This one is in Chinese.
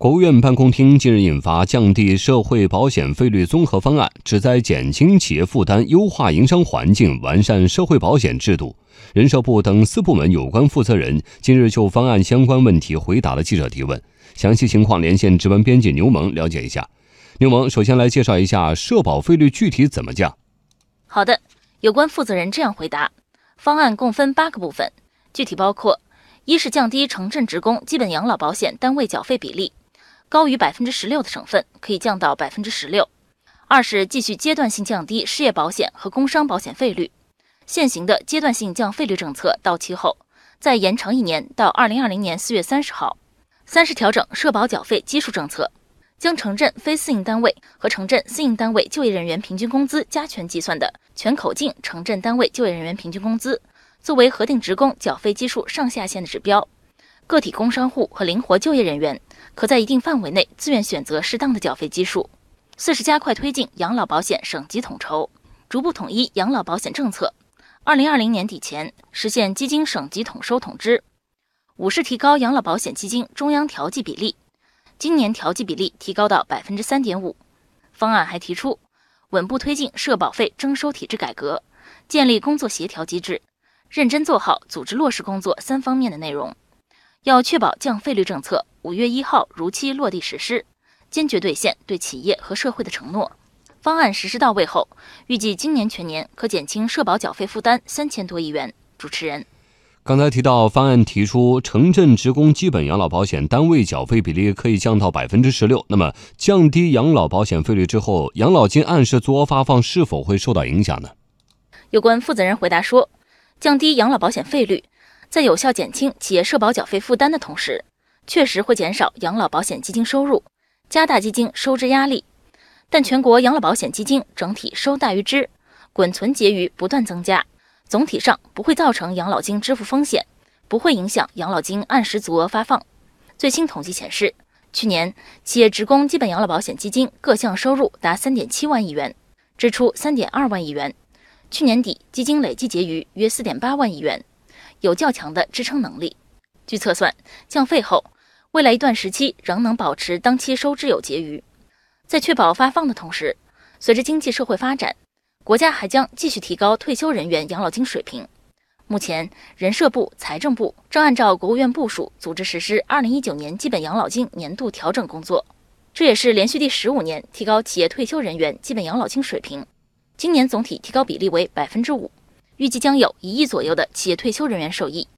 国务院办公厅近日印发降低社会保险费率综合方案，旨在减轻企业负担、优化营商环境、完善社会保险制度。人社部等四部门有关负责人近日就方案相关问题回答了记者提问。详细情况连线值班编辑牛萌了解一下。牛萌，首先来介绍一下社保费率具体怎么降？好的，有关负责人这样回答：方案共分八个部分，具体包括：一是降低城镇职工基本养老保险单位缴费比例。高于百分之十六的省份可以降到百分之十六。二是继续阶段性降低失业保险和工伤保险费率，现行的阶段性降费率政策到期后，再延长一年到二零二零年四月三十号。三是调整社保缴费基数政策，将城镇非私营单位和城镇私营单位就业人员平均工资加权计算的全口径城镇单位就业人员平均工资作为核定职工缴费基数上下限的指标。个体工商户和灵活就业人员可在一定范围内自愿选择适当的缴费基数。四是加快推进养老保险省级统筹，逐步统一养老保险政策，二零二零年底前实现基金省级统收统支。五是提高养老保险基金中央调剂比例，今年调剂比例提高到百分之三点五。方案还提出，稳步推进社保费征收体制改革，建立工作协调机制，认真做好组织落实工作三方面的内容。要确保降费率政策五月一号如期落地实施，坚决兑现对企业和社会的承诺。方案实施到位后，预计今年全年可减轻社保缴费负担三千多亿元。主持人，刚才提到方案提出城镇职工基本养老保险单位缴费比例可以降到百分之十六，那么降低养老保险费率之后，养老金按时足额发放是否会受到影响呢？有关负责人回答说，降低养老保险费率。在有效减轻企业社保缴费负担的同时，确实会减少养老保险基金收入，加大基金收支压力。但全国养老保险基金整体收大于支，滚存结余不断增加，总体上不会造成养老金支付风险，不会影响养老金按时足额发放。最新统计显示，去年企业职工基本养老保险基金各项收入达三点七万亿元，支出三点二万亿元，去年底基金累计结余约四点八万亿元。有较强的支撑能力。据测算，降费后，未来一段时期仍能保持当期收支有结余。在确保发放的同时，随着经济社会发展，国家还将继续提高退休人员养老金水平。目前，人社部、财政部正按照国务院部署，组织实施二零一九年基本养老金年度调整工作。这也是连续第十五年提高企业退休人员基本养老金水平。今年总体提高比例为百分之五。预计将有一亿左右的企业退休人员受益。